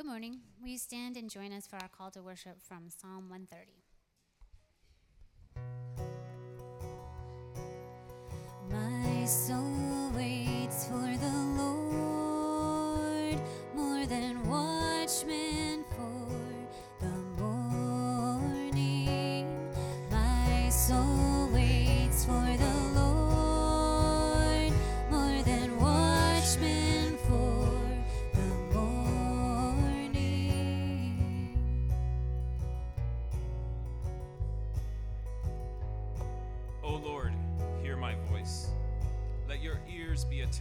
Good morning. Will you stand and join us for our call to worship from Psalm 130? My soul waits for the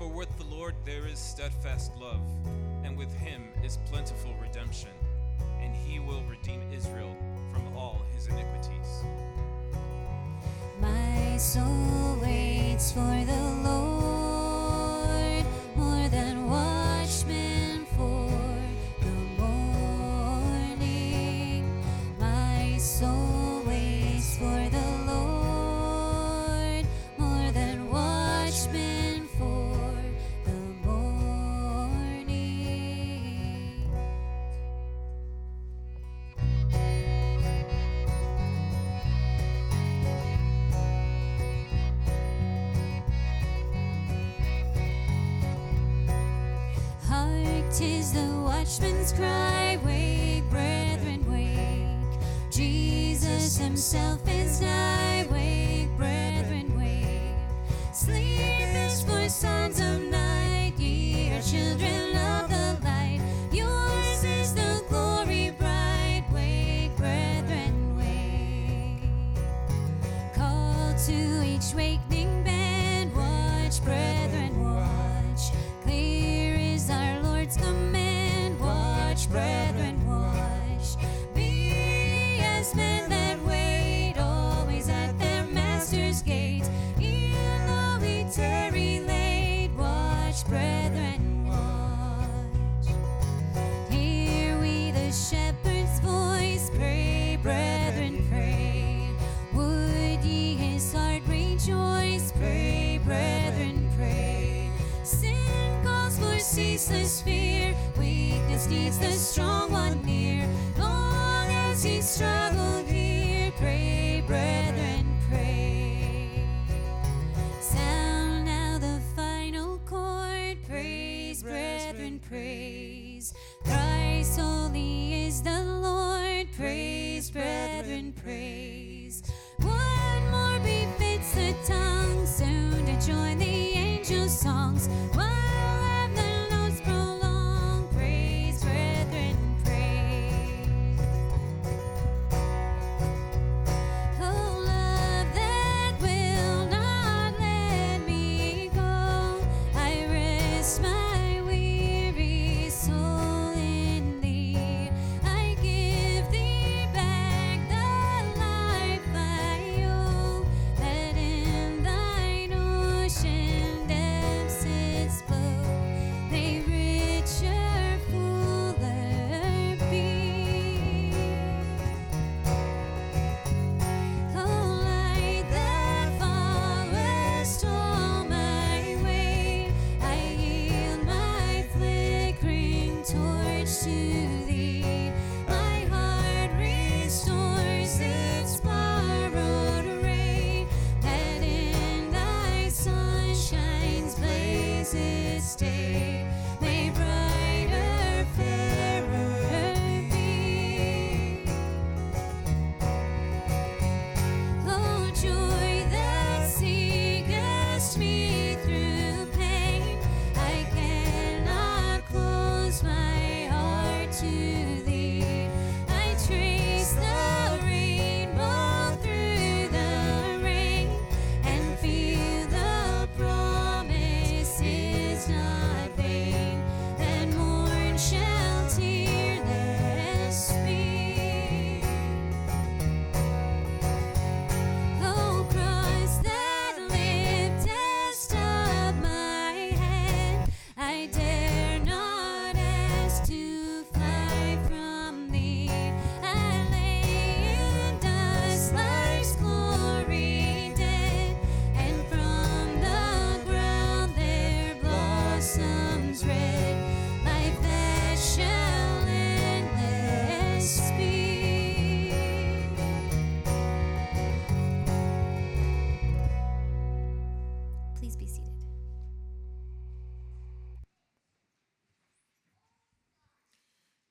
For with the Lord there is steadfast love, and with him is plentiful redemption, and he will redeem Israel from all his iniquities. My soul waits for the tis the watchman's cry, wake, brethren, wake. Jesus himself is nigh,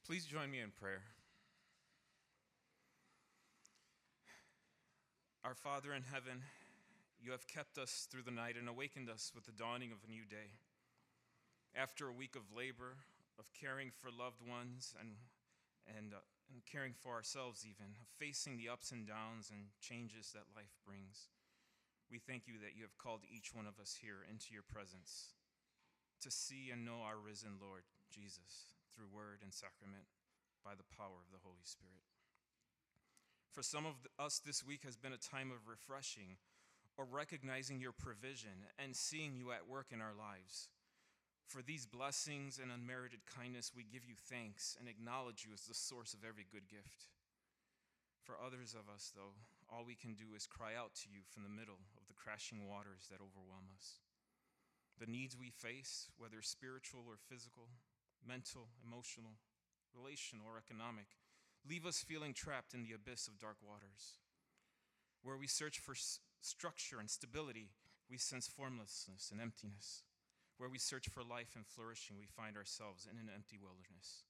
Please join me in prayer. Our Father in heaven, you have kept us through the night and awakened us with the dawning of a new day. After a week of labor, of caring for loved ones, and, and, uh, and caring for ourselves, even, of facing the ups and downs and changes that life brings, we thank you that you have called each one of us here into your presence to see and know our risen Lord, Jesus, through word and sacrament by the power of the Holy Spirit. For some of us, this week has been a time of refreshing or recognizing your provision and seeing you at work in our lives. For these blessings and unmerited kindness, we give you thanks and acknowledge you as the source of every good gift. For others of us, though, all we can do is cry out to you from the middle of the crashing waters that overwhelm us. The needs we face, whether spiritual or physical, mental, emotional, relational, or economic, leave us feeling trapped in the abyss of dark waters. Where we search for s- structure and stability, we sense formlessness and emptiness. Where we search for life and flourishing, we find ourselves in an empty wilderness.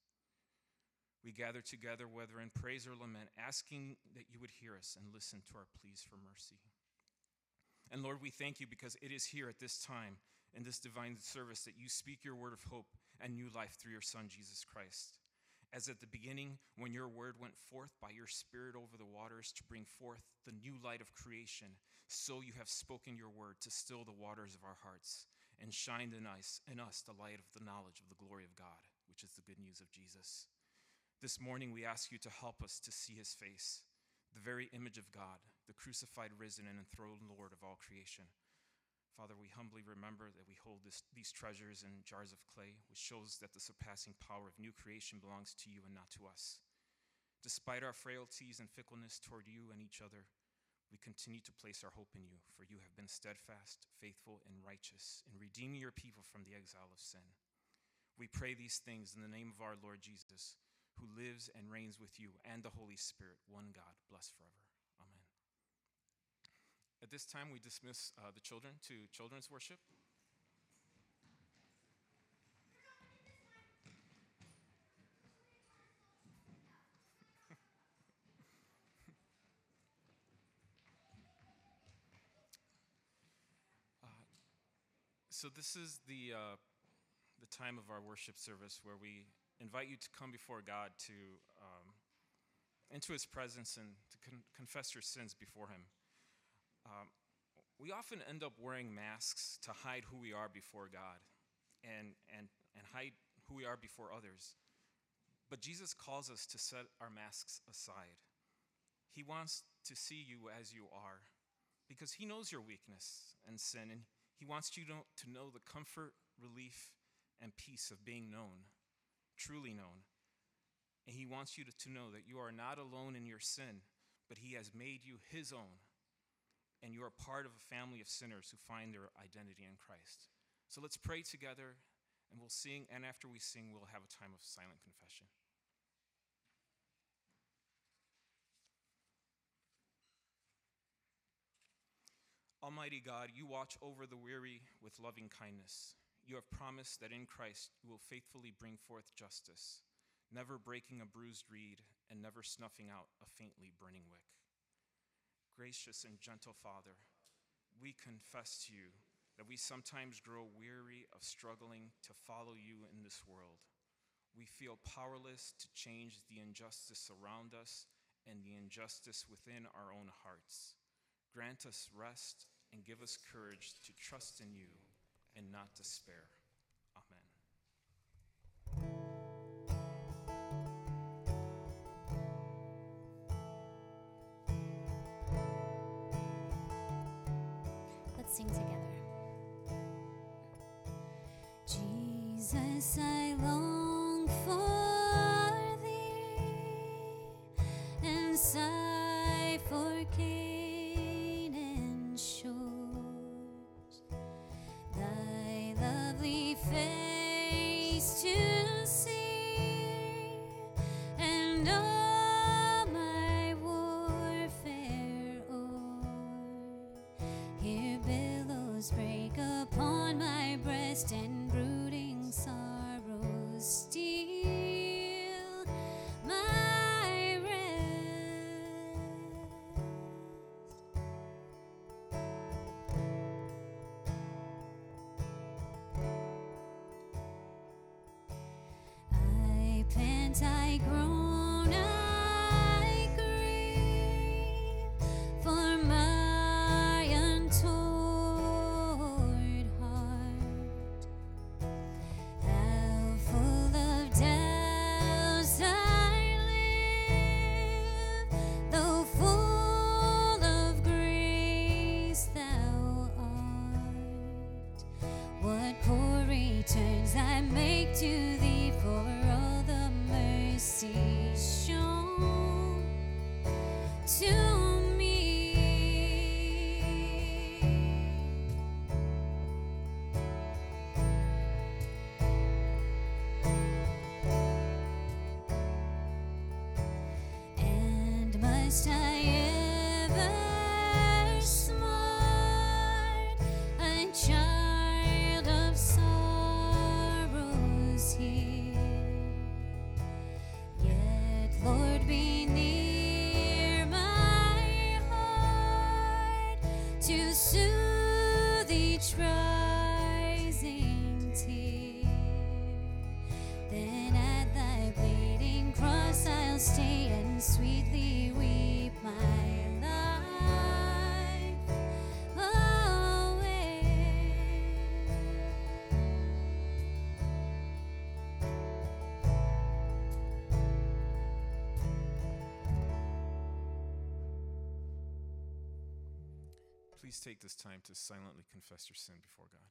We gather together, whether in praise or lament, asking that you would hear us and listen to our pleas for mercy. And Lord, we thank you because it is here at this time in this divine service that you speak your word of hope and new life through your Son, Jesus Christ. As at the beginning, when your word went forth by your Spirit over the waters to bring forth the new light of creation, so you have spoken your word to still the waters of our hearts and shine in us, in us the light of the knowledge of the glory of God, which is the good news of Jesus. This morning, we ask you to help us to see his face, the very image of God, the crucified, risen, and enthroned Lord of all creation. Father, we humbly remember that we hold this, these treasures in jars of clay, which shows that the surpassing power of new creation belongs to you and not to us. Despite our frailties and fickleness toward you and each other, we continue to place our hope in you, for you have been steadfast, faithful, and righteous in redeeming your people from the exile of sin. We pray these things in the name of our Lord Jesus, who lives and reigns with you and the Holy Spirit, one God, blessed forever. At this time, we dismiss uh, the children to children's worship. Uh, so this is the uh, the time of our worship service where we invite you to come before God to um, into His presence and to con- confess your sins before Him. Um, we often end up wearing masks to hide who we are before God and, and, and hide who we are before others. But Jesus calls us to set our masks aside. He wants to see you as you are because He knows your weakness and sin, and He wants you to, to know the comfort, relief, and peace of being known, truly known. And He wants you to, to know that you are not alone in your sin, but He has made you His own and you are part of a family of sinners who find their identity in Christ. So let's pray together, and we'll sing, and after we sing, we'll have a time of silent confession. Almighty God, you watch over the weary with loving kindness. You have promised that in Christ you will faithfully bring forth justice, never breaking a bruised reed and never snuffing out a faintly burning wick. Gracious and gentle Father, we confess to you that we sometimes grow weary of struggling to follow you in this world. We feel powerless to change the injustice around us and the injustice within our own hearts. Grant us rest and give us courage to trust in you and not despair. Sing together. Jesus, I long for thee and sigh for Canaan must I ever Please take this time to silently confess your sin before God.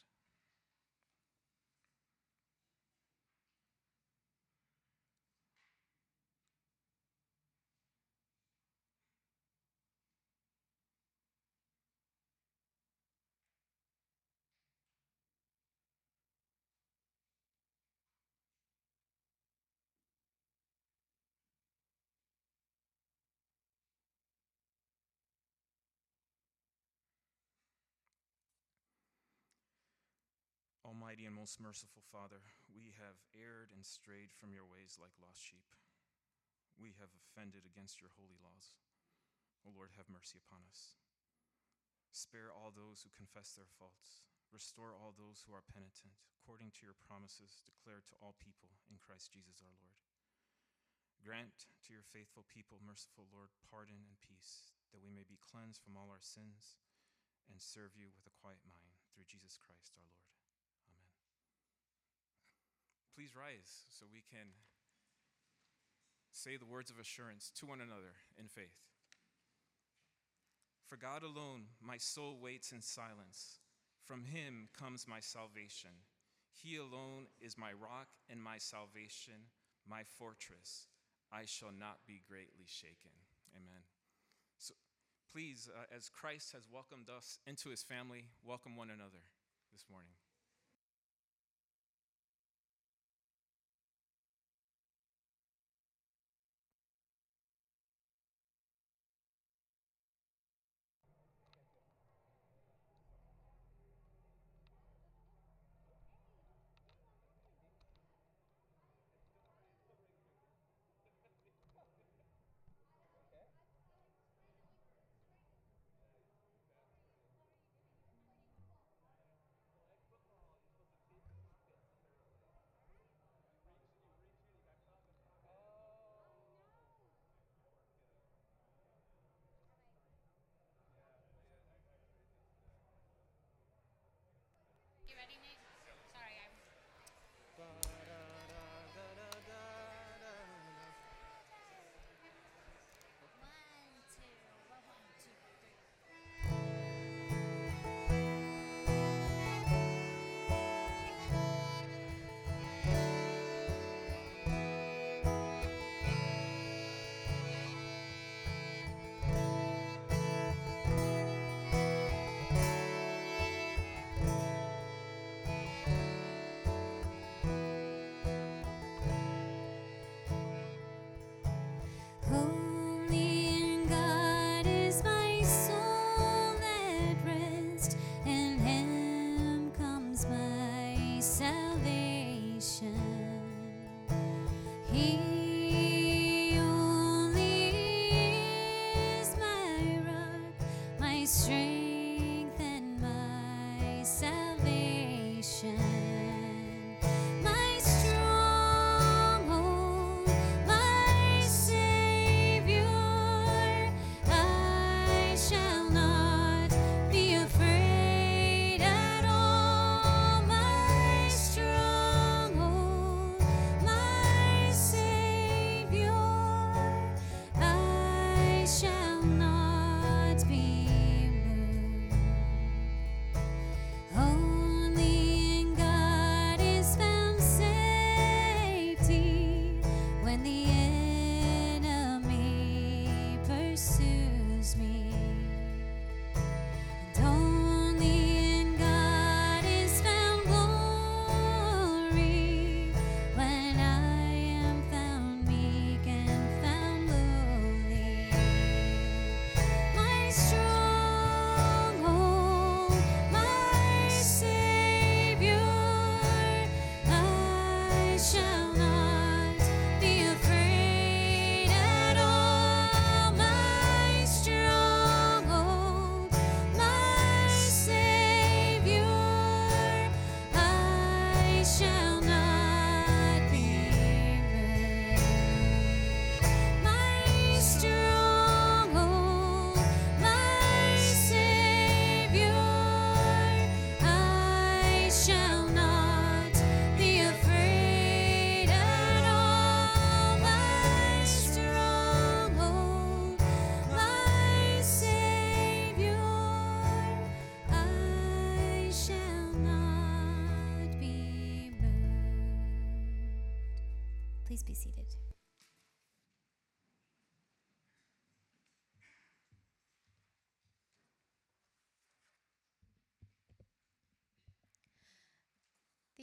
Almighty and most merciful Father, we have erred and strayed from your ways like lost sheep. We have offended against your holy laws. O Lord, have mercy upon us. Spare all those who confess their faults. Restore all those who are penitent, according to your promises declared to all people in Christ Jesus our Lord. Grant to your faithful people, merciful Lord, pardon and peace, that we may be cleansed from all our sins and serve you with a quiet mind through Jesus Christ our Lord. Please rise so we can say the words of assurance to one another in faith. For God alone my soul waits in silence. From him comes my salvation. He alone is my rock and my salvation, my fortress. I shall not be greatly shaken. Amen. So please, uh, as Christ has welcomed us into his family, welcome one another this morning. You ready, Nate? My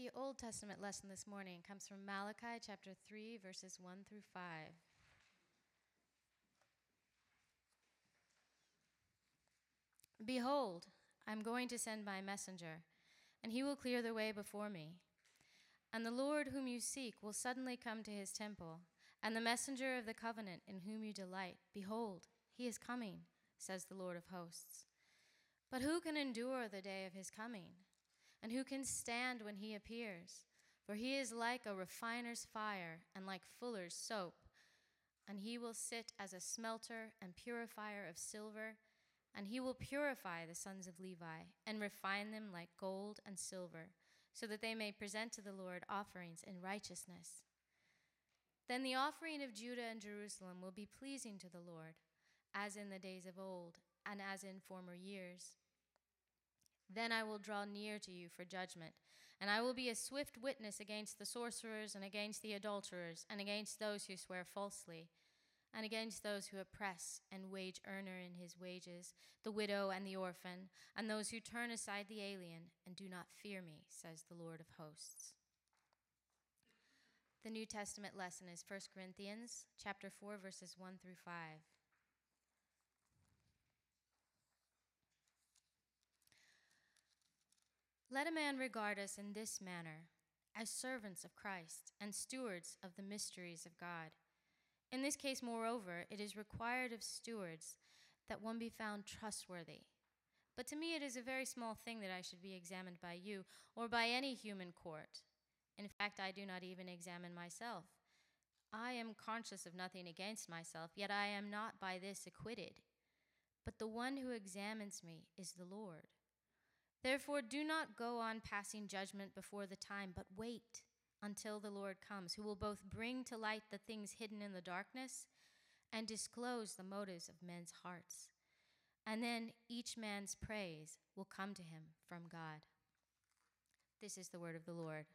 The Old Testament lesson this morning comes from Malachi chapter 3, verses 1 through 5. Behold, I'm going to send my messenger, and he will clear the way before me. And the Lord whom you seek will suddenly come to his temple, and the messenger of the covenant in whom you delight, behold, he is coming, says the Lord of hosts. But who can endure the day of his coming? And who can stand when he appears? For he is like a refiner's fire and like fuller's soap. And he will sit as a smelter and purifier of silver, and he will purify the sons of Levi and refine them like gold and silver, so that they may present to the Lord offerings in righteousness. Then the offering of Judah and Jerusalem will be pleasing to the Lord, as in the days of old and as in former years. Then I will draw near to you for judgment, and I will be a swift witness against the sorcerers, and against the adulterers, and against those who swear falsely, and against those who oppress and wage earner in his wages, the widow and the orphan, and those who turn aside the alien and do not fear me, says the Lord of hosts. The New Testament lesson is 1 Corinthians chapter 4 verses 1 through 5. Let a man regard us in this manner as servants of Christ and stewards of the mysteries of God. In this case, moreover, it is required of stewards that one be found trustworthy. But to me, it is a very small thing that I should be examined by you or by any human court. In fact, I do not even examine myself. I am conscious of nothing against myself, yet I am not by this acquitted. But the one who examines me is the Lord. Therefore, do not go on passing judgment before the time, but wait until the Lord comes, who will both bring to light the things hidden in the darkness and disclose the motives of men's hearts. And then each man's praise will come to him from God. This is the word of the Lord.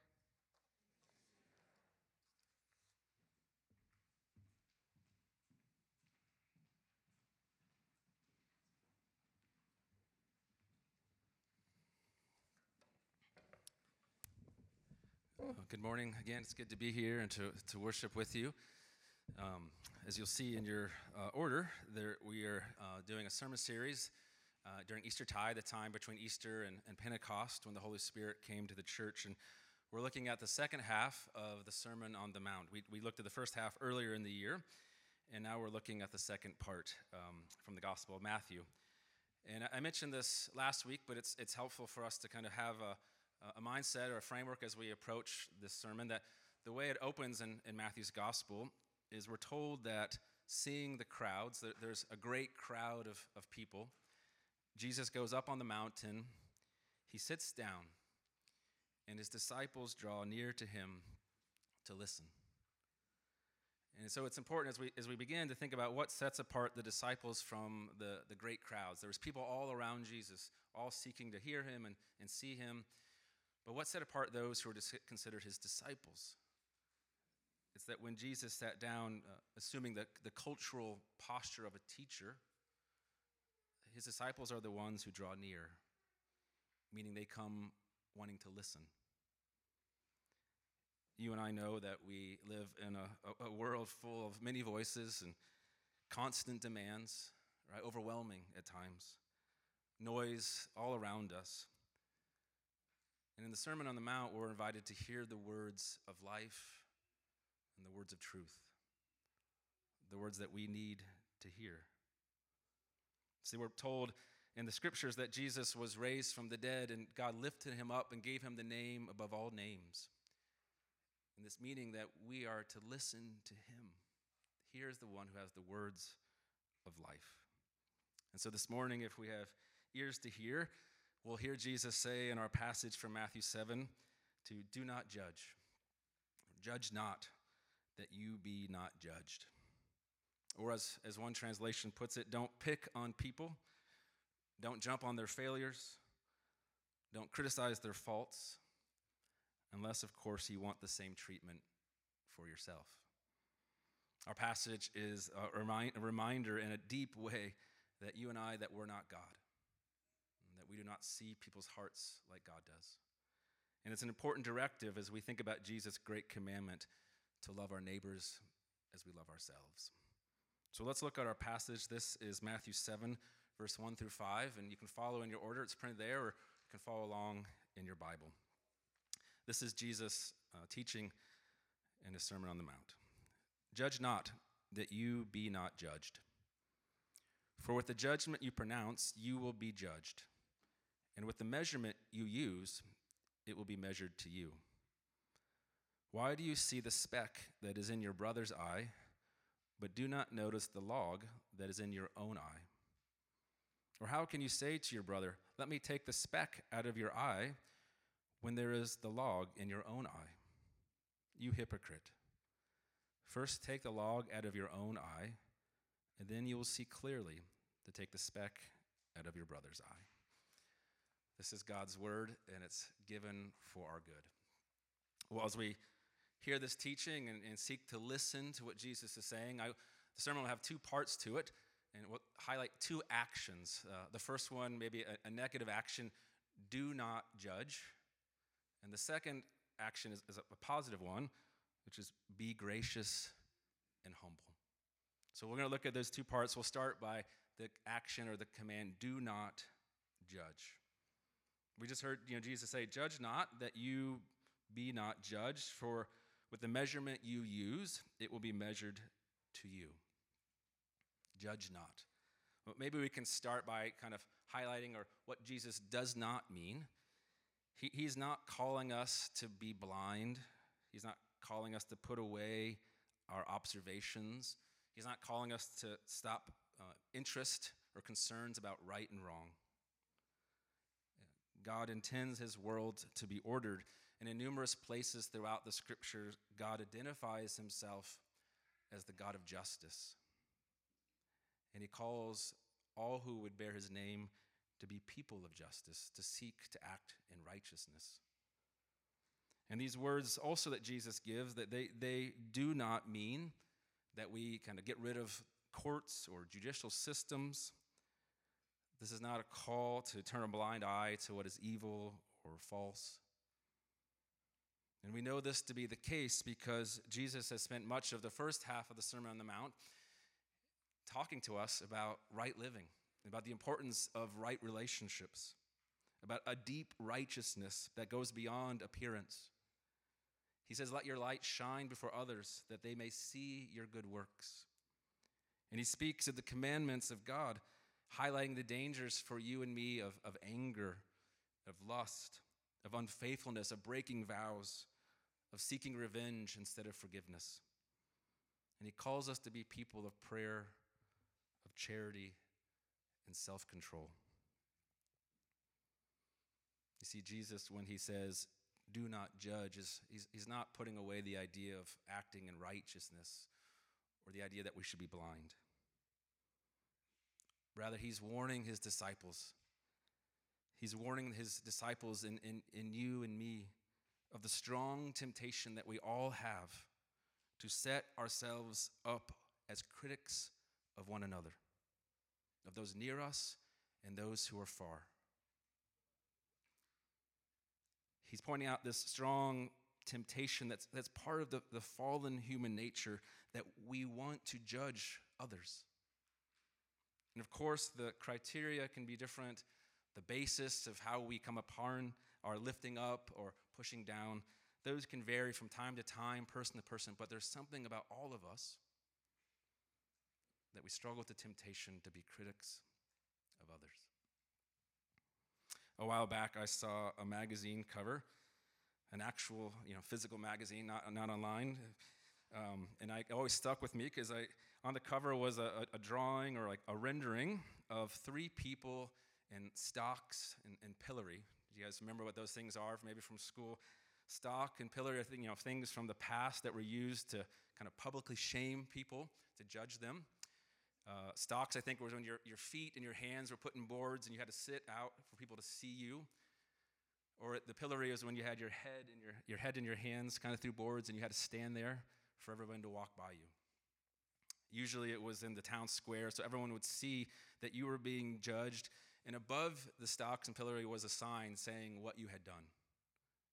Uh, Good morning again. It's good to be here and to, to worship with you. Um, as you'll see in your uh, order, there, we are uh, doing a sermon series uh, during Easter tide, the time between Easter and, and Pentecost when the Holy Spirit came to the church. And we're looking at the second half of the Sermon on the Mount. We, we looked at the first half earlier in the year, and now we're looking at the second part um, from the Gospel of Matthew. And I- mentioned this last week, but it's, it's helpful for us to kind of have a, a mindset or a framework as we approach this sermon that the way it opens in, in Matthew's gospel is we're told that seeing the crowds, there's a great crowd of, of people. Jesus goes up on the mountain, he sits down, and his disciples draw near to him to listen. And so it's important as we, as we begin to think about what sets apart the disciples from the, the great crowds. There was people all around Jesus, all seeking to hear him and, and see him. But what set apart those who were considered his disciples? It's that when Jesus sat down, uh, assuming the, the cultural posture of a teacher, his disciples are the ones who draw near, meaning they come wanting to listen. You and I know that we live in a, a, world full of many voices and constant demands, right? Overwhelming at times, noise all around us. And in the Sermon on the Mount, we're invited to hear the words of life and the words of truth, the words that we need to hear. See, we're told in the scriptures that Jesus was raised from the dead and God lifted him up and gave him the name above all names. And this meaning that we are to listen to him. Here's the one who has the words of life. And so this morning, if we have ears to hear, we'll hear Jesus say in our passage from Matthew 7 to do not judge. Judge not, that you be not judged. Or as, as one translation puts it, don't pick on people, don't jump on their failures, don't criticize their faults, unless, of course, you want the same treatment for yourself. Our passage is a, remind, a reminder in a deep way that you and I, that we're not God, we do not see people's hearts like God does. And it's an important directive as we think about Jesus' great commandment to love our neighbors as we love ourselves. So let's look at our passage. This is Matthew 7, verse 1 through 5, and you can follow in your order. It's printed there, or you can follow along in your Bible. This is Jesus uh, teaching in his Sermon on the Mount. Judge not, that you be not judged. For with the judgment you pronounce, you will be judged. And with the measurement you use, it will be measured to you. Why do you see the speck that is in your brother's eye, but do not notice the log that is in your own eye? Or how can you say to your brother, Let me take the speck out of your eye, when there is the log in your own eye? You hypocrite. First take the log out of your own eye, and then you will see clearly to take the speck out of your brother's eye. This is God's word, and it's given for our good. Well, as we hear this teaching and, and seek to listen to what Jesus is saying, I, the sermon will have two parts to it, and we'll highlight two actions. Uh, the first one, maybe a, a, negative action do not judge. And the second action is, is a positive one, which is be gracious and humble. So we're going to look at those two parts. We'll start by the action or the command do not judge. We just heard you know, Jesus say, Judge not that you be not judged, for with the measurement you use, it will be measured to you. Judge not. Maybe we can start by kind of highlighting or what Jesus does not mean. He, he's not calling us to be blind. He's not calling us to put away our observations. He's not calling us to stop uh, interest or concerns about right and wrong. God intends his world to be ordered, and in numerous places throughout the scriptures, God identifies himself as the God of justice. And he calls all who would bear his name to be people of justice, to seek to act in righteousness. And these words also that Jesus gives, that they, they do not mean that we kind of get rid of courts or judicial systems. This is not a call to turn a blind eye to what is evil or false. And we know this to be the case because Jesus has spent much of the first half of the Sermon on the Mount talking to us about right living, about the importance of right relationships, about a deep righteousness that goes beyond appearance. He says, Let your light shine before others that they may see your good works. And he speaks of the commandments of God, highlighting the dangers for you and me of, of anger, of lust, of unfaithfulness, of breaking vows, of seeking revenge instead of forgiveness. And he calls us to be people of prayer, of charity, and self control. You see, Jesus, when he says, do not judge is he's, he's not putting away the idea of acting in righteousness or the idea that we should be blind. Rather, he's warning his disciples. He's warning his disciples in, in, in you and me of the strong temptation that we all have to set ourselves up as critics of one another, of those near us and those who are far. he's pointing out this strong temptation that's, that's part of the, the fallen human nature that we want to judge others. And of course, the criteria can be different. The basis of how we come upon our lifting up or pushing down, those can vary from time to time, person to person, but there's something about all of us that we struggle with the temptation to be critics of others a while back, I saw a magazine cover, an actual, you know, physical magazine, not, not online. Um, and I always stuck with me because I, on the cover was a, a, drawing or like a rendering of three people in stocks and, and pillory. Do you guys remember what those things are, maybe from school? Stock and pillory are you know, things from the past that were used to kind of publicly shame people, to judge them. Uh, stocks, I think, was when your, your feet and your hands were put in boards and you had to sit out for people to see you. Or the pillory was when you had your head and your, your head in your hands kind of through boards and you had to stand there for everyone to walk by you. Usually it was in the town square, so everyone would see that you were being judged. And above the stocks and pillory was a sign saying what you had done.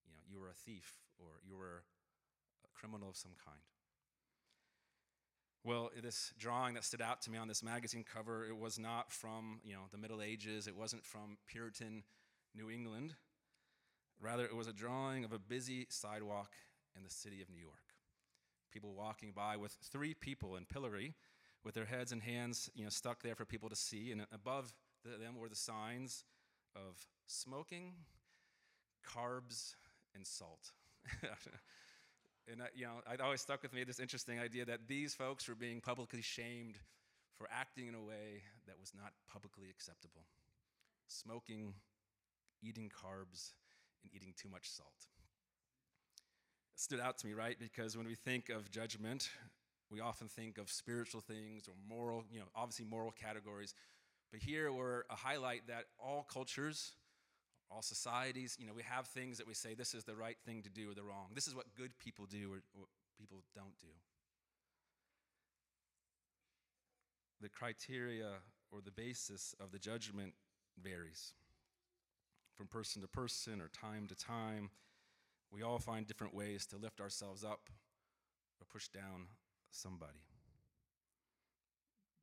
You know, you were a thief or you were a criminal of some kind. Well, this drawing that stood out to me on this magazine cover, it was not from, you know, the Middle Ages. It wasn't from Puritan New England. Rather, it was a drawing of a busy sidewalk in the city of New York. People walking by with three people in pillory with their heads and hands, you know, stuck there for people to see. And above the, them were the signs of smoking, carbs, and salt. and I, you know, it always stuck with me this interesting idea that these folks were being publicly shamed for acting in a way that was not publicly acceptable. Smoking, eating carbs, and eating too much salt. Stood out to me, right? Because when we think of judgment, we often think of spiritual things or moral, you know, obviously moral categories. But here we're a highlight that all cultures, all societies, you know, we have things that we say this is the right thing to do or the wrong. This is what good people do or what people don't do. The criteria or the basis of the judgment varies from person to person or time to time. We all find different ways to lift ourselves up or push down somebody.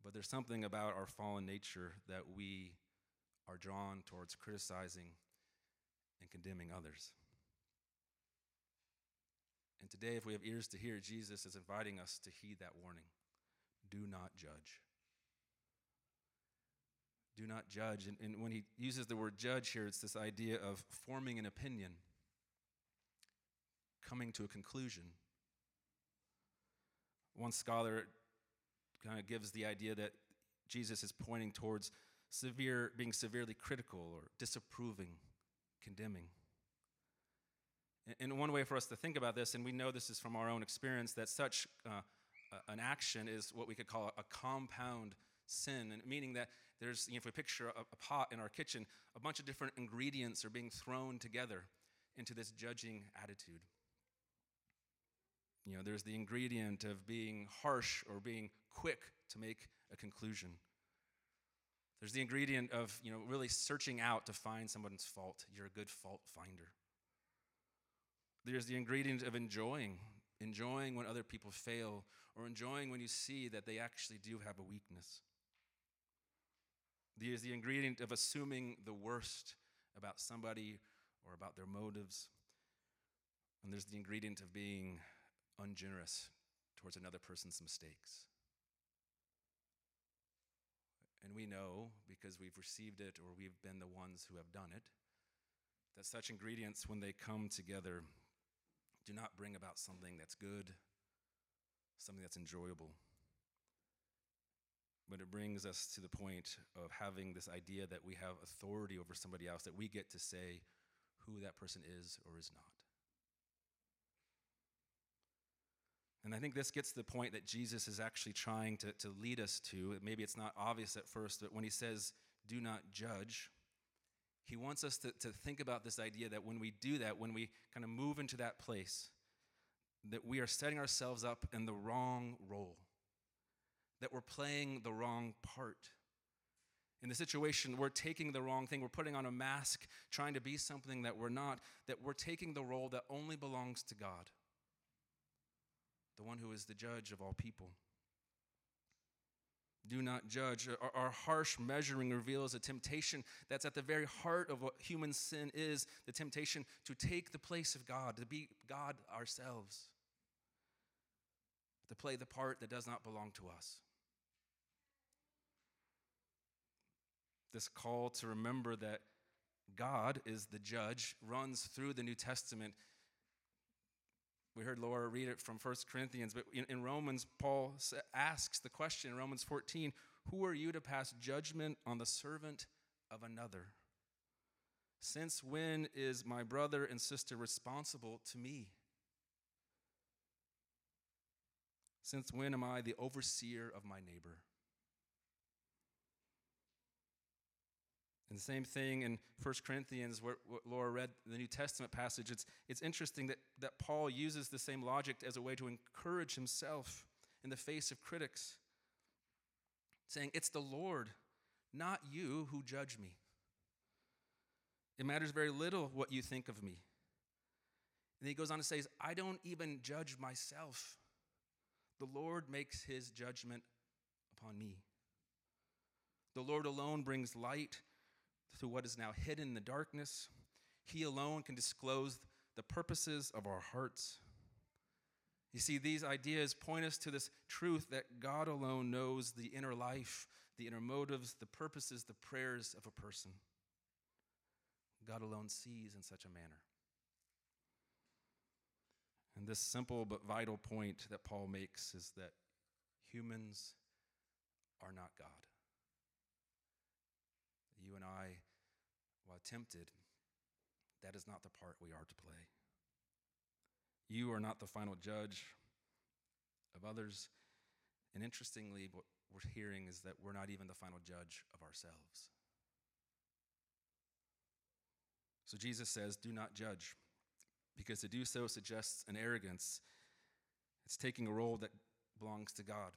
But there's something about our fallen nature that we are drawn towards criticizing and condemning others. And today, if we have ears to hear, Jesus is inviting us to heed that warning do not judge. Do not judge. And, and when he uses the word judge here, it's this idea of forming an opinion, coming to a conclusion. One scholar kind of gives the idea that Jesus is pointing towards severe, being severely critical or disapproving, condemning. And one way for us to think about this, and we know this is from our own experience, that such uh, an action is what we could call a compound sin, and meaning that there's, you know, if we picture a, a pot in our kitchen, a bunch of different ingredients are being thrown together into this judging attitude. You know, there's the ingredient of being harsh or being quick to make a conclusion. There's the ingredient of, you know, really searching out to find someone's fault. You're a good fault finder. There's the ingredient of enjoying, enjoying when other people fail, or enjoying when you see that they actually do have a weakness. There's the ingredient of assuming the worst about somebody or about their motives. And there's the ingredient of being ungenerous towards another person's mistakes. And we know, because we've received it or we've been the ones who have done it, that such ingredients, when they come together, do not bring about something that's good, something that's enjoyable. But it brings us to the point of having this idea that we have authority over somebody else, that we get to say who that person is or is not. And I think this gets to the point that Jesus is actually trying to, to lead us to. Maybe it's not obvious at first, but when he says, do not judge, he wants us to, to think about this idea that when we do that, when we kind of move into that place, that we are setting ourselves up in the wrong role, that we're playing the wrong part. In the situation, we're taking the wrong thing. We're putting on a mask, trying to be something that we're not, that we're taking the role that only belongs to God the one who is the judge of all people. Do not judge. Our, our, harsh measuring reveals a temptation that's at the very heart of what human sin is the temptation to take the place of God, to be God ourselves, to play the part that does not belong to us. This call to remember that God is the judge runs through the New Testament we heard Laura read it from 1 Corinthians, but in, in Romans, Paul asks the question in Romans 14 Who are you to pass judgment on the servant of another? Since when is my brother and sister responsible to me? Since when am I the overseer of my neighbor? And the same thing in 1 Corinthians, where, Laura read the New Testament passage. It's, it's interesting that, that Paul uses the same logic as a way to encourage himself in the face of critics. saying, It's the Lord, not you, who judge me. It matters very little what you think of me. And he goes on to say, I don't even judge myself. The Lord makes his judgment upon me. The Lord alone brings light to what is now hidden in the darkness. He alone can disclose the purposes of our hearts. You see, these ideas point us to this truth that God alone knows the inner life, the inner motives, the purposes, the prayers of a person. God alone sees in such a manner. And this simple but vital point that Paul makes is that humans are not God. You and I, while tempted, that is not the part we are to play. You are not the final judge of others. And interestingly, what we're hearing is that we're not even the final judge of ourselves. So Jesus says, Do not judge, because to do so suggests an arrogance. It's taking a role that belongs to God.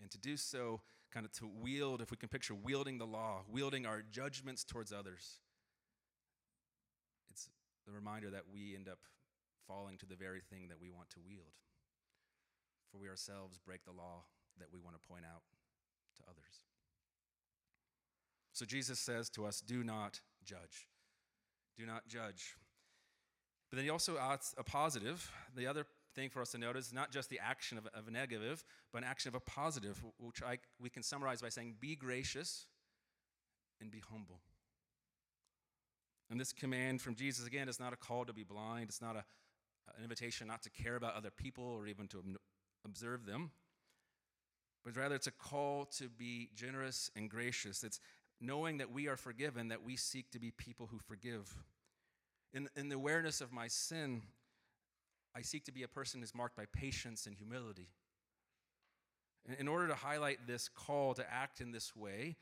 And to do so, kind of to wield, if we can picture wielding the law, wielding our judgments towards others, it's the reminder that we end up falling to the very thing that we want to wield. For we ourselves break the law that we want to point out to others. So Jesus says to us, Do not judge. Do not judge. But then he also adds a positive. The other thing for us to notice not just the action of, of a negative, but an action of a positive, which I, we can summarize by saying, Be gracious and be humble. And this command from Jesus, again, is not a call to be blind. It's not a, an invitation not to care about other people or even to observe them, but rather it's a call to be generous and gracious. It's knowing that we are forgiven, that we seek to be people who forgive. In, in the awareness of my sin, I seek to be a person who's marked by patience and humility. In, in order to highlight this call to act in this way,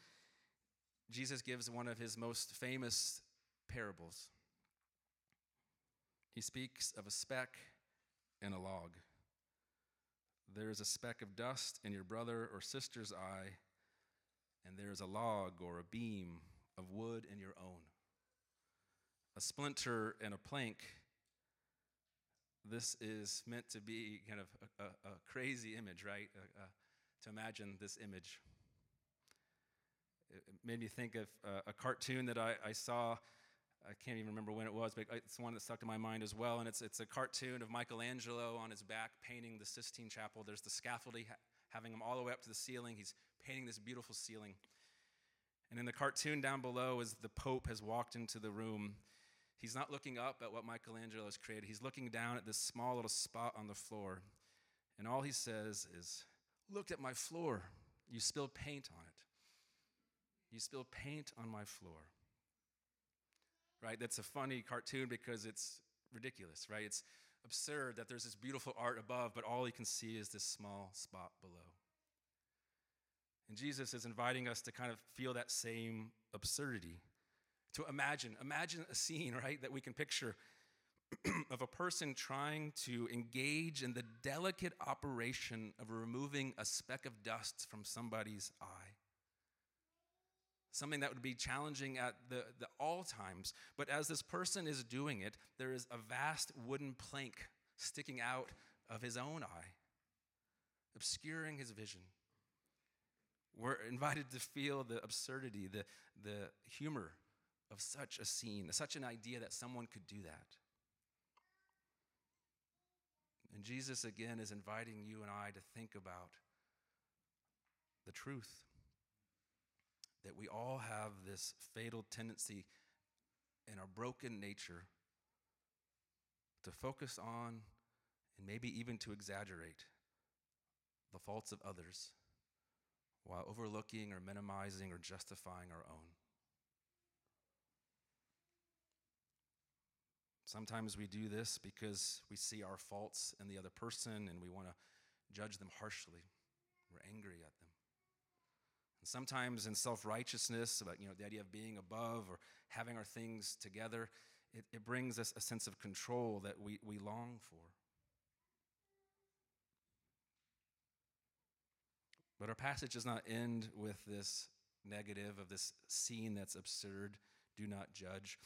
Jesus gives one of his most famous parables. He speaks of a speck and a log. There is a speck of dust in your brother or sister's eye, and there is a log or a beam of wood in your own. A splinter and a plank. This is meant to be kind of a, a, a crazy image, right? Uh, uh, to imagine this image. It made me think of uh, a cartoon that I, I saw I can't even remember when it was, but it's one that stuck in my mind as well. And it's, it's a cartoon of Michelangelo on his back painting the Sistine Chapel. There's the scaffolding ha- having him all the way up to the ceiling. He's painting this beautiful ceiling. And in the cartoon down below, as the Pope has walked into the room, he's not looking up at what Michelangelo has created. He's looking down at this small little spot on the floor. And all he says is, Look at my floor. You spilled paint on it. You spilled paint on my floor right? That's a funny cartoon because it's ridiculous, right? It's absurd that there's this beautiful art above, but all you can see is this small spot below. And Jesus is inviting us to kind of feel that same absurdity. To imagine, imagine a scene, right, that we can picture of a person trying to engage in the delicate operation of removing a speck of dust from somebody's eye something that would be challenging at the, the all times. But as this person is doing it, there is a vast wooden plank sticking out of his own eye, obscuring his vision. We're invited to feel the absurdity, the, the humor of such a scene, such an idea that someone could do that. And Jesus, again, is inviting you and I to think about the truth that we all have this fatal tendency in our broken nature to focus on and maybe even to exaggerate the faults of others while overlooking or minimizing or justifying our own. Sometimes we do this because we see our faults in the other person and we want to judge them harshly. We're angry at them. And sometimes in self righteousness, about you know, the idea of being above or having our things together, it, it brings us a sense of control that we, we long for. But our passage does not end with this negative of this scene that's absurd. Do not judge.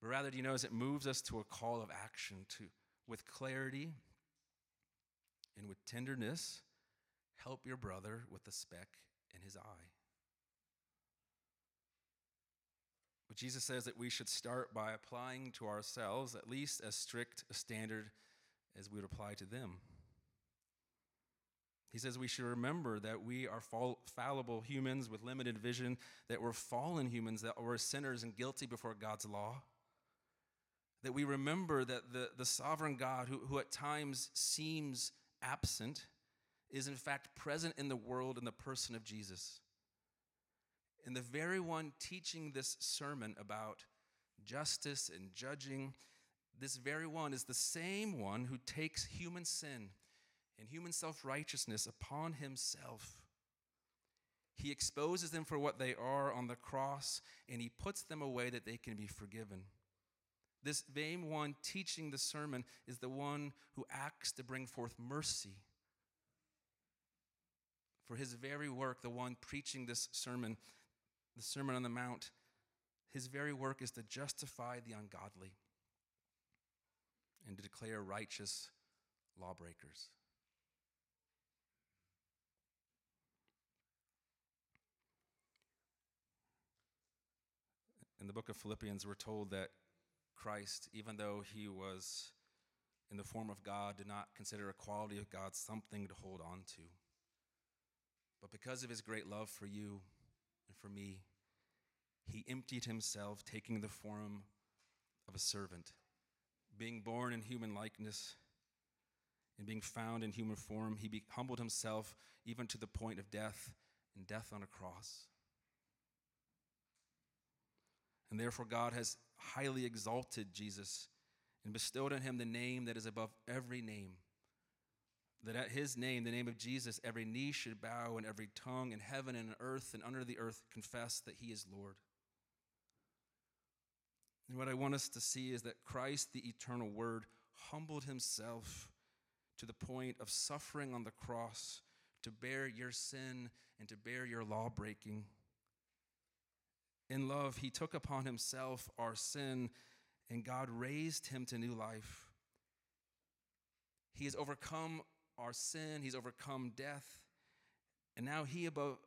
But rather, do you notice it moves us to a call of action to, with clarity and with tenderness, help your brother with the speck in his eye. But Jesus says that we should start by applying to ourselves at least as strict a standard as we would apply to them. He says we should remember that we are fall, fallible humans with limited vision, that we're fallen humans, that we're sinners and guilty before God's law. That we remember that the, the sovereign God, who, who at times seems absent, is in fact present in the world in the person of Jesus. And the very one teaching this sermon about justice and judging, this very one is the same one who takes human sin and human self righteousness upon himself. He exposes them for what they are on the cross and he puts them away that they can be forgiven. This same one teaching the sermon is the one who acts to bring forth mercy. For his very work, the one preaching this sermon, the Sermon on the Mount, his very work is to justify the ungodly and to declare righteous lawbreakers. In the book of Philippians, we're told that Christ, even though he was in the form of God, did not consider equality of God something to hold on to. But because of his great love for you and for me, he emptied himself, taking the form of a servant, being born in human likeness and being found in human form. He humbled himself even to the point of death and death on a cross. And therefore, God has highly exalted Jesus and bestowed on him the name that is above every name. That at his name, the name of Jesus, every knee should bow and every tongue in heaven and on earth and under the earth confess that he is Lord. And what I want us to see is that Christ, the eternal Word, humbled himself to the point of suffering on the cross to bear your sin and to bear your law breaking. In love, he took upon himself our sin, and God raised him to new life. He has overcome our sin, he's overcome death. And now he, above,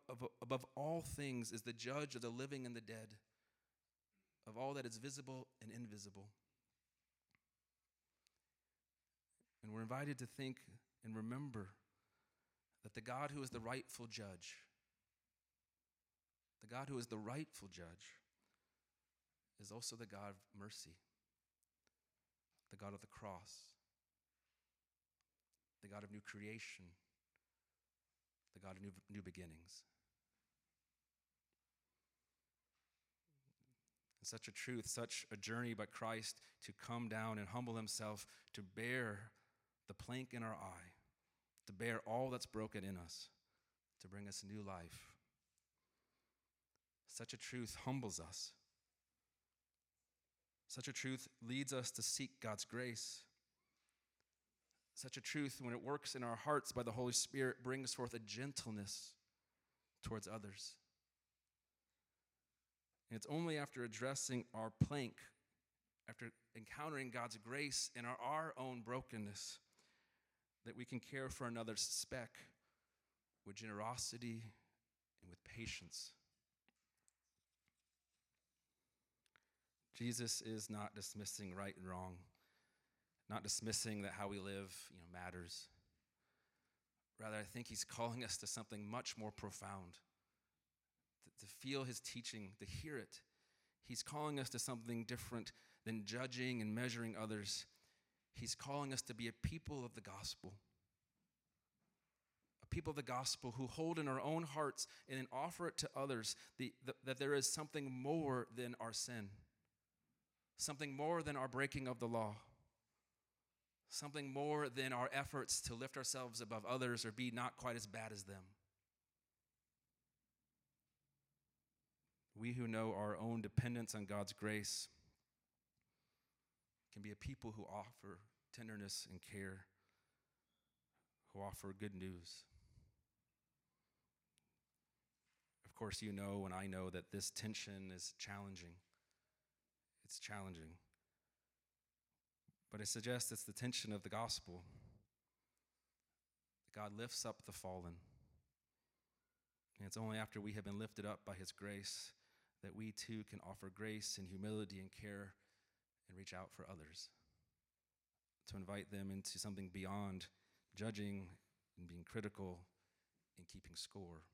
above, all things, is the judge of the living and the dead, of all that is visible and invisible. And we're invited to think and remember that the God who is the rightful judge, the God who is the rightful judge, is also the God of mercy, the God of the cross, the God of new creation, the God of new, new beginnings. And such a truth, such a journey by Christ to come down and humble himself, to bear the plank in our eye, to bear all that's broken in us, to bring us new life. Such a truth humbles us. Such a truth leads us to seek God's grace. Such a truth, when it works in our hearts by the Holy Spirit, brings forth a gentleness towards others. And it's only after addressing our plank, after encountering God's grace in our, our own brokenness, that we can care for another's speck with generosity and with patience. Jesus is not dismissing right and wrong, not dismissing that how we live you know, matters. Rather, I think he's calling us to something much more profound, to, to feel his teaching, to hear it. He's calling us to something different than judging and measuring others. He's calling us to be a people of the gospel. A people of the gospel who hold in our own hearts and then offer it to others the, the, that there is something more than our sin something more than our breaking of the law, something more than our efforts to lift ourselves above others or be not quite as bad as them. We who know our own dependence on God's grace can be a people who offer tenderness and care, who offer good news. Of course, you know and I know that this tension is challenging. It's challenging. But I suggest it's the tension of the gospel. God lifts up the fallen. And it's only after we have been lifted up by his grace that we too can offer grace and humility and care and reach out for others. To invite them into something beyond judging and being critical and keeping score.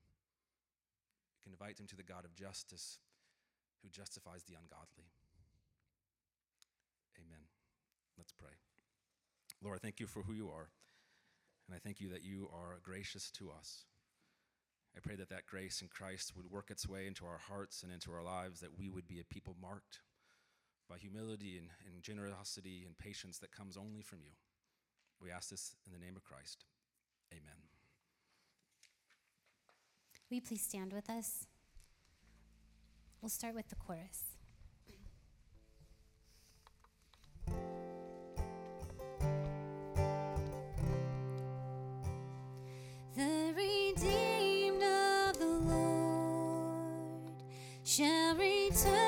You can invite them to the God of justice who justifies the ungodly. Amen. Let's pray. Lord, I thank you for who you are, and I thank you that you are gracious to us. I pray that that grace in Christ would work its way into our hearts and into our lives, that we would be a people marked by humility and, and generosity and patience that comes only from you. We ask this in the name of Christ. Amen. Will you please stand with us? We'll start with the chorus. Shall return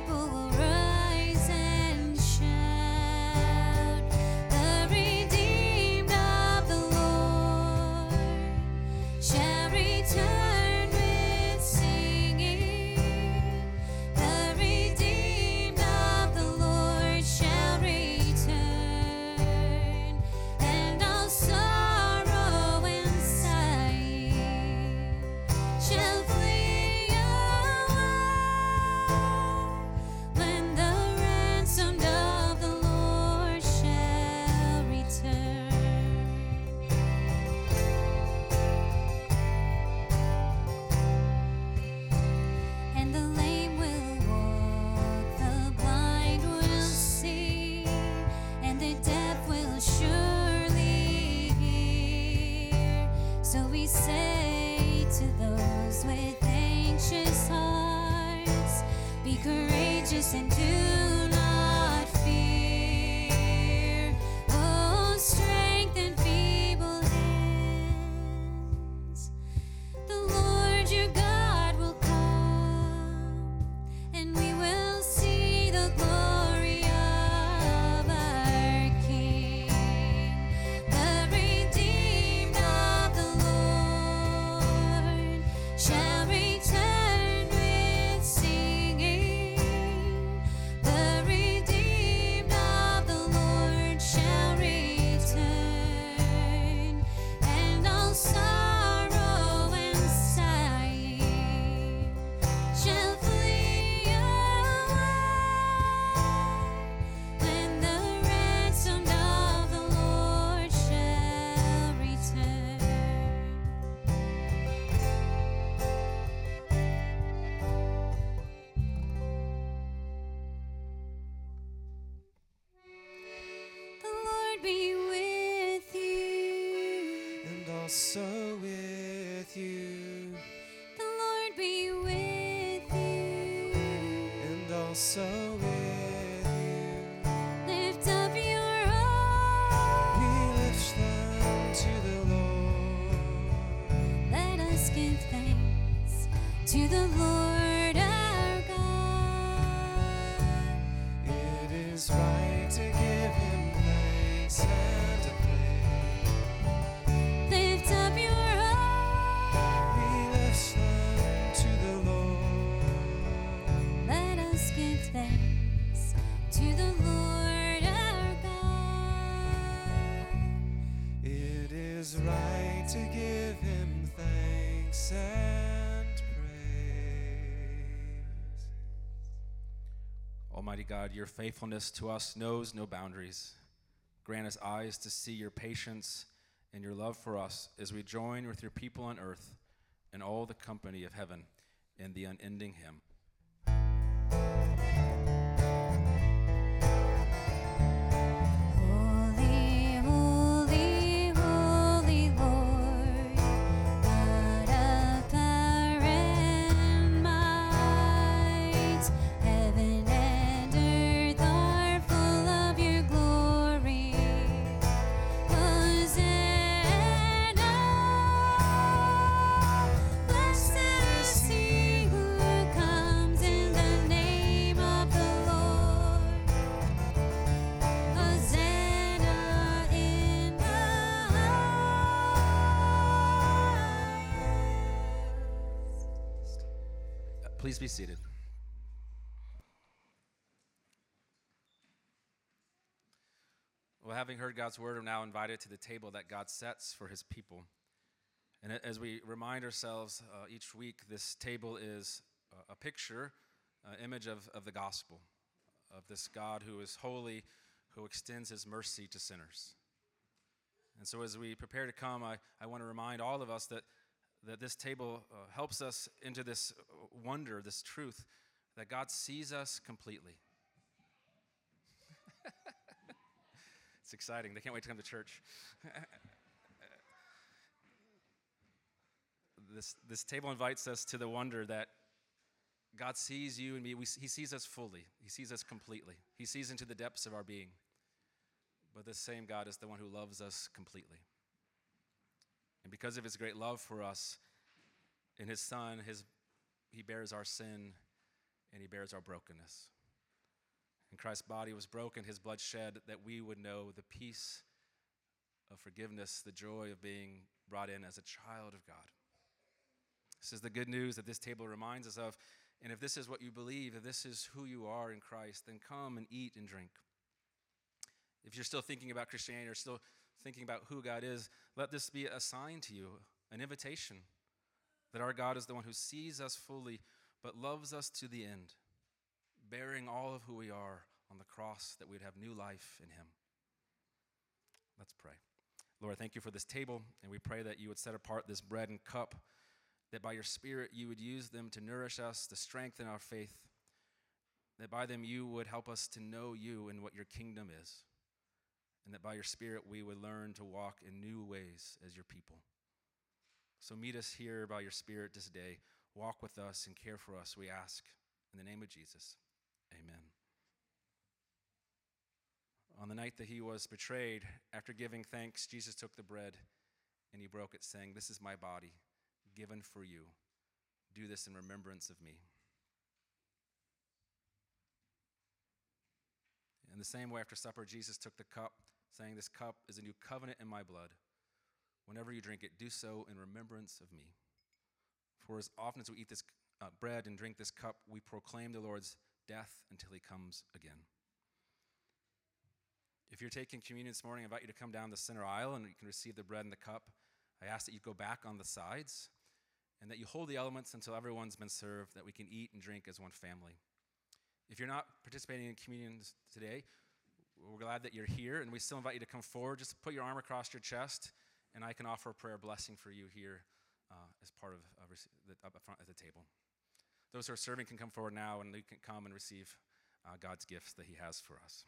God's God, your faithfulness to us knows no boundaries. Grant us eyes to see your patience and your love for us as we join with your people on earth and all the company of heaven in the unending hymn. Please be seated. Well, having heard God's word, I'm now invited to the table that God sets for his people. And as we remind ourselves uh, each week, this table is a- a picture, uh, image of, of the gospel, of this God who is holy, who extends his mercy to sinners. And so, as we prepare to come, I, I want to remind all of us that, that this table uh, helps us into this uh, wonder, this truth, that God sees us completely. it's exciting. They can't wait to come to church. this, this table invites us to the wonder that God sees you and me. We, he sees us fully, He sees us completely. He sees into the depths of our being. But this same God is the one who loves us completely. And because of his great love for us, in his Son, his, he bears our sin and he bears our brokenness. And Christ's body was broken, his blood shed, that we would know the peace of forgiveness, the joy of being brought in as a child of God. This is the good news that this table reminds us of. And if this is what you believe, if this is who you are in Christ, then come and eat and drink. If you're still thinking about Christianity or still thinking about who God is, let this be a sign to you, an invitation that our God is the one who sees us fully but loves us to the end, bearing all of who we are on the cross that we'd have new life in Him. Let's pray. Lord, thank you for this table, and we pray that you would set apart this bread and cup, that by your Spirit you would use them to nourish us, to strengthen our faith, that by them you would help us to know you and what your kingdom is and that by your Spirit we would learn to walk in new ways as your people. So meet us here by your Spirit this day. Walk with us and care for us, we ask. In the name of Jesus, amen. On the night that he was betrayed, after giving thanks, Jesus took the bread and he broke it, saying, This is my body, given for you. Do this in remembrance of me. In the same way, after supper, Jesus took the cup, saying, This cup is a new covenant in my blood. Whenever you drink it, do so in remembrance of me. For as often as we eat this uh, bread and drink this cup, we proclaim the Lord's death until he comes again. If you're taking communion this morning, I invite you to come down the center aisle and you can receive the bread and the cup. I ask that you go back on the sides and that you hold the elements until everyone's been served, that we can eat and drink as one family. If you're not participating in communion today, we're glad that you're here, and we still invite you to come forward. Just put your arm across your chest, and I can offer a prayer blessing for you here uh, as part of uh, the, up front at the table. Those who are serving can come forward now, and you can come and receive uh, God's gifts that He has for us.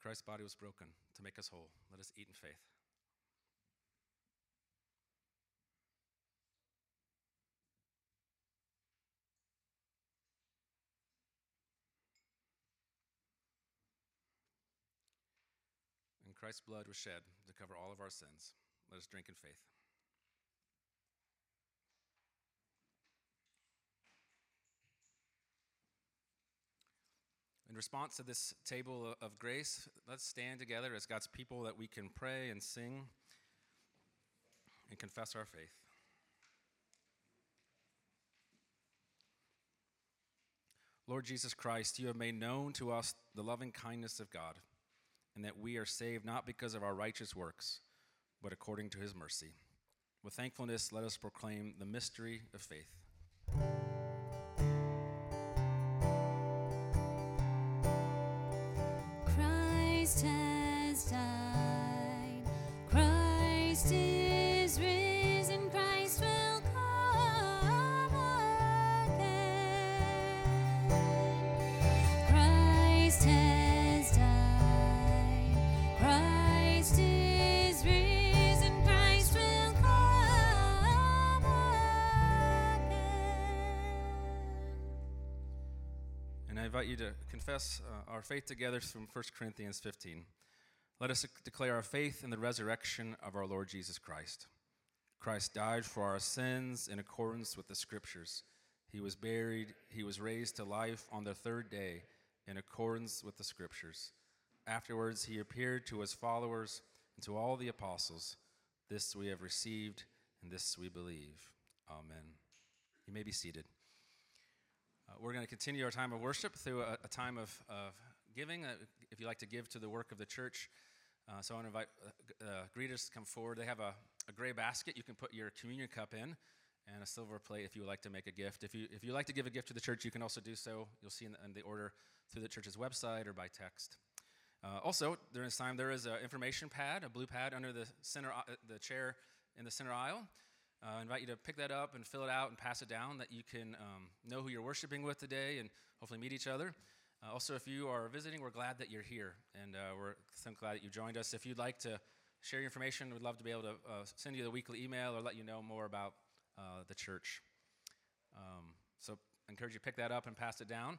Christ's body was broken to make us whole. Let us eat in faith. And Christ's blood was shed to cover all of our sins. Let us drink in faith. Response to this table of grace, let's stand together as God's people that we can pray and sing and confess our faith. Lord Jesus Christ, you have made known to us the loving kindness of God, and that we are saved not because of our righteous works, but according to his mercy. With thankfulness, let us proclaim the mystery of faith. Invite you to confess uh, our faith together from 1 Corinthians 15. Let us declare our faith in the resurrection of our Lord Jesus Christ. Christ died for our sins in accordance with the Scriptures. He was buried, he was raised to life on the third day in accordance with the Scriptures. Afterwards, he appeared to his followers and to all the apostles. This we have received, and this we believe. Amen. You may be seated. Uh, we're going to continue our time of worship through a, a time of, of giving. Uh, if you like to give to the work of the church, uh, so I want to invite uh, uh, greeters to come forward. They have a, a gray basket you can put your communion cup in, and a silver plate if you would like to make a gift. If you if you like to give a gift to the church, you can also do so. You'll see in the, in the order through the church's website or by text. Uh, also, during this time, there is an information pad, a blue pad under the center, the chair in the center aisle. Uh, I invite you to pick that up and fill it out and pass it down that you can um, know who you're worshiping with today and hopefully meet each other. Uh, also, if you are visiting, we're glad that you're here and uh, we're so glad that you joined us. If you'd like to share your information, we'd love to be able to uh, send you the weekly email or let you know more about uh, the church. Um, so I encourage you to pick that up and pass it down.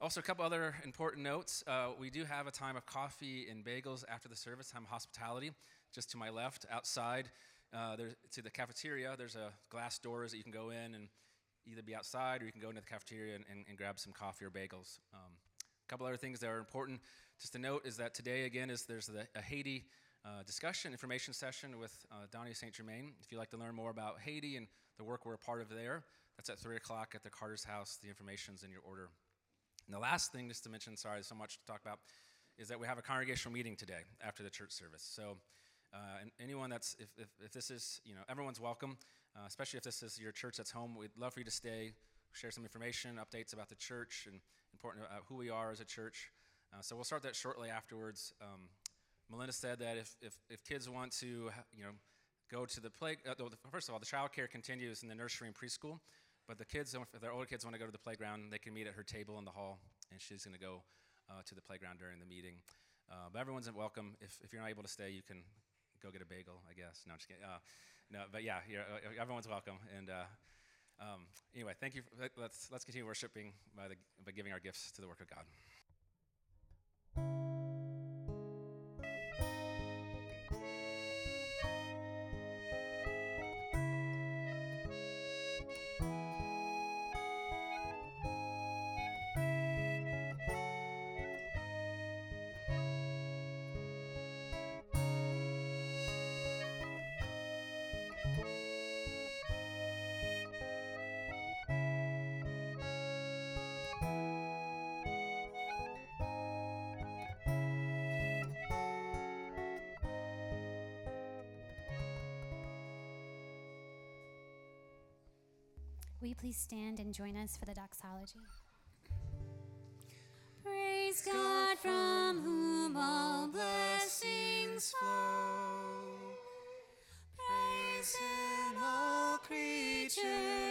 Also, a couple other important notes. Uh, we do have a time of coffee and bagels after the service, time of hospitality, just to my left outside. Uh, to the cafeteria, there's a glass doors that you can go in and either be outside or you can go into the cafeteria and, and, and grab some coffee or bagels. Um, a couple other things that are important just to note is that today again is there's the, a Haiti uh, discussion information session with uh, Donnie St. Germain. If you'd like to learn more about Haiti and the work we're a part of there, that's at three o'clock at the Carter's House. The information's in your order. And the last thing, just to mention, sorry, so much to talk about, is that we have a congregational meeting today after the church service. So, uh, and anyone that's, if, if, if this is, you know, everyone's welcome, uh, especially if this is your church that's home. We'd love for you to stay, share some information, updates about the church, and important about who we are as a church. Uh, so we'll start that shortly afterwards. Um, Melinda said that if, if, if kids want to, you know, go to the play, uh, first of all, the child care continues in the nursery and preschool. But the kids, if their older kids want to go to the playground, they can meet at her table in the hall, and she's going to go uh, to the playground during the meeting. Uh, but everyone's welcome. If, if you're not able to stay, you can go get a bagel, I guess. No, just kidding. Uh, no, but yeah, you're, uh, everyone's welcome. And uh, um, anyway, thank you. For, let's let's continue worshiping by the, by giving our gifts to the work of God. Will you please stand and join us for the doxology? Praise God from whom all blessings flow. Praise Him, all creatures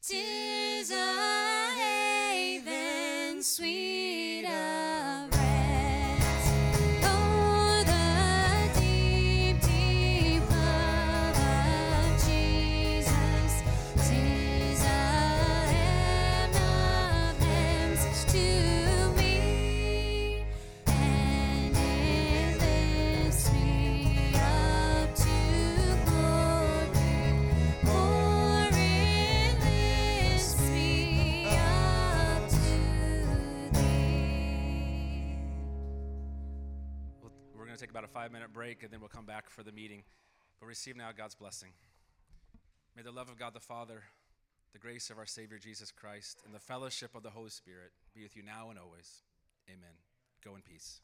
blessing. break, and then we'll come back for the meeting. But receive now God's blessing. May the love of God the Father, the grace of our Savior Jesus Christ, and the fellowship of the Holy Spirit be with you now and always. Amen. Go in peace.